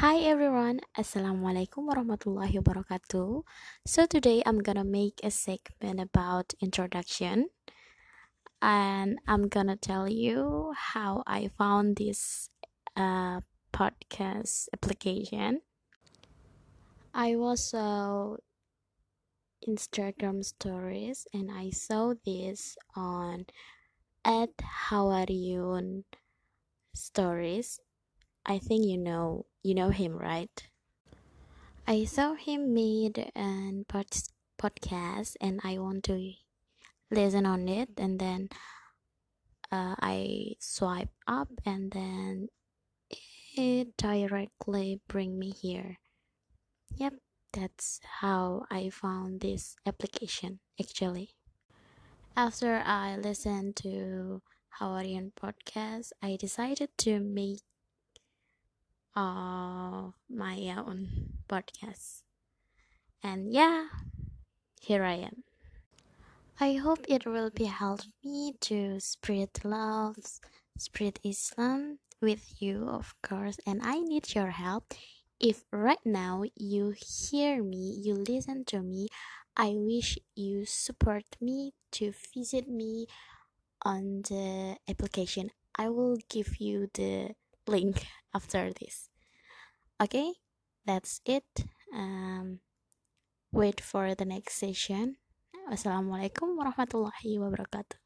Hi everyone, Assalamualaikum warahmatullahi wabarakatuh. So today I'm gonna make a segment about introduction and I'm gonna tell you how I found this uh, podcast application. I was uh, Instagram stories and I saw this on at you stories. I think you know you know him, right? I saw him made an pod- podcast and I want to listen on it and then uh, I swipe up and then it directly bring me here. Yep, that's how I found this application actually. After I listened to Hawaiian podcast, I decided to make uh, my own podcast. And yeah, here I am. I hope it will be help me to spread love, spread Islam with you, of course, and I need your help. If right now you hear me, you listen to me, I wish you support me to visit me on the application. I will give you the link after this. Okay, that's it. Um, wait for the next session. Wassalamualaikum warahmatullahi wabarakatuh.